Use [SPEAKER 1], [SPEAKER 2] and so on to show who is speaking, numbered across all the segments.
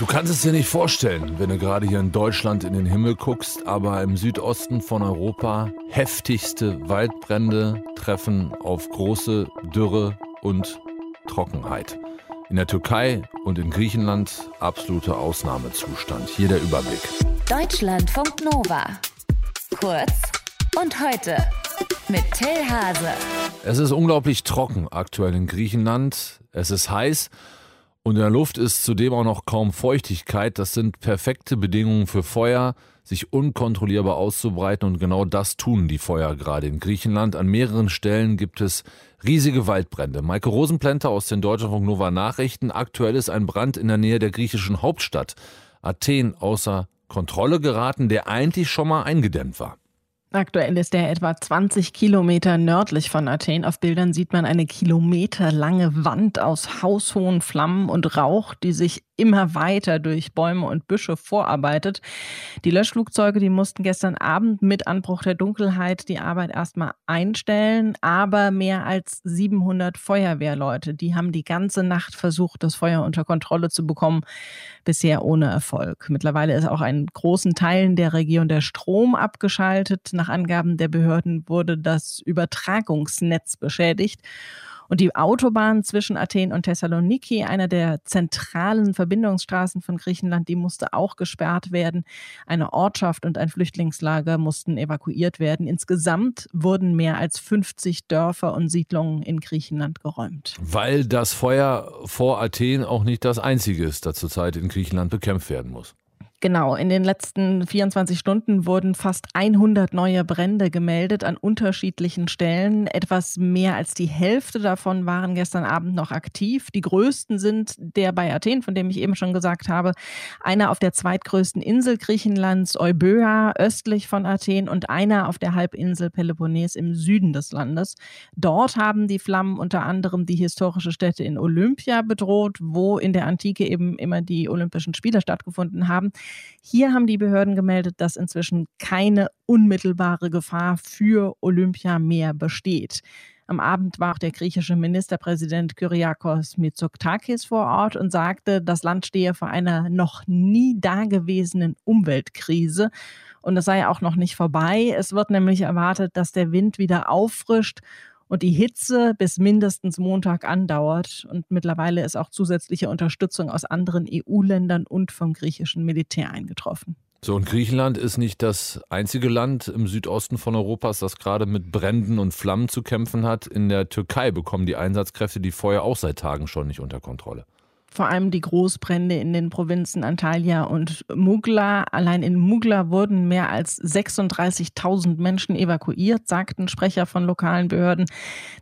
[SPEAKER 1] Du kannst es dir nicht vorstellen, wenn du gerade hier in Deutschland in den Himmel guckst, aber im Südosten von Europa heftigste Waldbrände treffen auf große Dürre und Trockenheit. In der Türkei und in Griechenland absoluter Ausnahmezustand. Hier der Überblick.
[SPEAKER 2] Deutschlandfunk Nova. Kurz und heute mit Till Hase.
[SPEAKER 1] Es ist unglaublich trocken aktuell in Griechenland. Es ist heiß und in der Luft ist zudem auch noch kaum Feuchtigkeit. Das sind perfekte Bedingungen für Feuer, sich unkontrollierbar auszubreiten. Und genau das tun die Feuer gerade in Griechenland. An mehreren Stellen gibt es riesige Waldbrände. Maike Rosenplänter aus den Deutschlandfunk Nova Nachrichten. Aktuell ist ein Brand in der Nähe der griechischen Hauptstadt Athen außer Kontrolle geraten, der eigentlich schon mal eingedämmt war.
[SPEAKER 3] Aktuell ist er etwa 20 Kilometer nördlich von Athen. Auf Bildern sieht man eine kilometerlange Wand aus haushohen Flammen und Rauch, die sich immer weiter durch Bäume und Büsche vorarbeitet. Die Löschflugzeuge, die mussten gestern Abend mit Anbruch der Dunkelheit die Arbeit erstmal einstellen, aber mehr als 700 Feuerwehrleute, die haben die ganze Nacht versucht, das Feuer unter Kontrolle zu bekommen, bisher ohne Erfolg. Mittlerweile ist auch in großen Teilen der Region der Strom abgeschaltet. Nach Angaben der Behörden wurde das Übertragungsnetz beschädigt. Und die Autobahn zwischen Athen und Thessaloniki, einer der zentralen Verbindungsstraßen von Griechenland, die musste auch gesperrt werden. Eine Ortschaft und ein Flüchtlingslager mussten evakuiert werden. Insgesamt wurden mehr als 50 Dörfer und Siedlungen in Griechenland geräumt.
[SPEAKER 1] Weil das Feuer vor Athen auch nicht das einzige ist, das zurzeit in Griechenland bekämpft werden muss.
[SPEAKER 3] Genau, in den letzten 24 Stunden wurden fast 100 neue Brände gemeldet an unterschiedlichen Stellen. Etwas mehr als die Hälfte davon waren gestern Abend noch aktiv. Die größten sind der bei Athen, von dem ich eben schon gesagt habe, einer auf der zweitgrößten Insel Griechenlands, Euböa, östlich von Athen und einer auf der Halbinsel Peloponnes im Süden des Landes. Dort haben die Flammen unter anderem die historische Stätte in Olympia bedroht, wo in der Antike eben immer die Olympischen Spiele stattgefunden haben. Hier haben die Behörden gemeldet, dass inzwischen keine unmittelbare Gefahr für Olympia mehr besteht. Am Abend war auch der griechische Ministerpräsident Kyriakos Mitsotakis vor Ort und sagte, das Land stehe vor einer noch nie dagewesenen Umweltkrise. Und es sei auch noch nicht vorbei. Es wird nämlich erwartet, dass der Wind wieder auffrischt und die Hitze bis mindestens Montag andauert. Und mittlerweile ist auch zusätzliche Unterstützung aus anderen EU-Ländern und vom griechischen Militär eingetroffen.
[SPEAKER 1] So, und Griechenland ist nicht das einzige Land im Südosten von Europas, das gerade mit Bränden und Flammen zu kämpfen hat. In der Türkei bekommen die Einsatzkräfte die Feuer auch seit Tagen schon nicht unter Kontrolle
[SPEAKER 3] vor allem die Großbrände in den Provinzen Antalya und Mugla. Allein in Mugla wurden mehr als 36.000 Menschen evakuiert, sagten Sprecher von lokalen Behörden.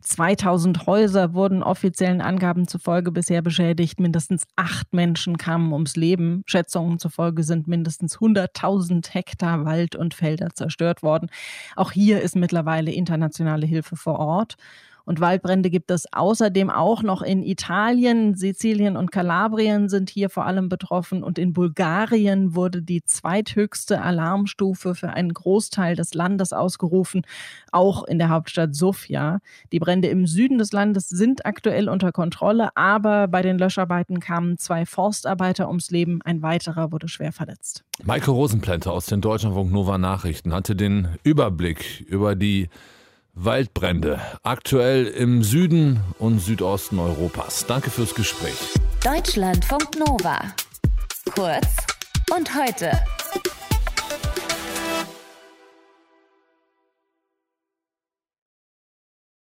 [SPEAKER 3] 2000 Häuser wurden offiziellen Angaben zufolge bisher beschädigt. Mindestens acht Menschen kamen ums Leben. Schätzungen zufolge sind mindestens 100.000 Hektar Wald und Felder zerstört worden. Auch hier ist mittlerweile internationale Hilfe vor Ort. Und Waldbrände gibt es außerdem auch noch in Italien. Sizilien und Kalabrien sind hier vor allem betroffen. Und in Bulgarien wurde die zweithöchste Alarmstufe für einen Großteil des Landes ausgerufen, auch in der Hauptstadt Sofia. Die Brände im Süden des Landes sind aktuell unter Kontrolle, aber bei den Löscharbeiten kamen zwei Forstarbeiter ums Leben. Ein weiterer wurde schwer verletzt.
[SPEAKER 1] Maike Rosenplänter aus den Deutschlandfunk Nova Nachrichten hatte den Überblick über die Waldbrände, aktuell im Süden und Südosten Europas. Danke fürs Gespräch.
[SPEAKER 2] Deutschlandfunk Nova. Kurz und heute.